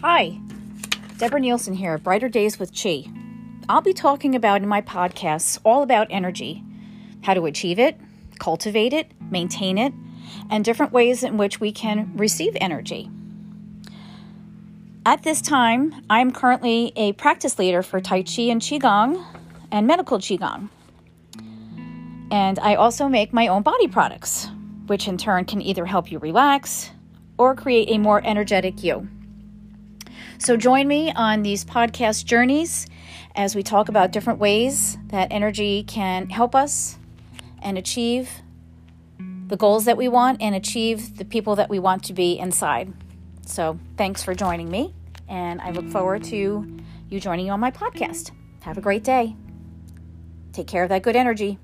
Hi, Deborah Nielsen here, Brighter Days with Chi. I'll be talking about in my podcasts all about energy, how to achieve it, cultivate it, maintain it, and different ways in which we can receive energy. At this time, I am currently a practice leader for Tai Chi and Qigong and medical Qigong. And I also make my own body products, which in turn can either help you relax or create a more energetic you. So join me on these podcast journeys as we talk about different ways that energy can help us and achieve the goals that we want and achieve the people that we want to be inside. So, thanks for joining me, and I look forward to you joining me on my podcast. Have a great day. Take care of that good energy.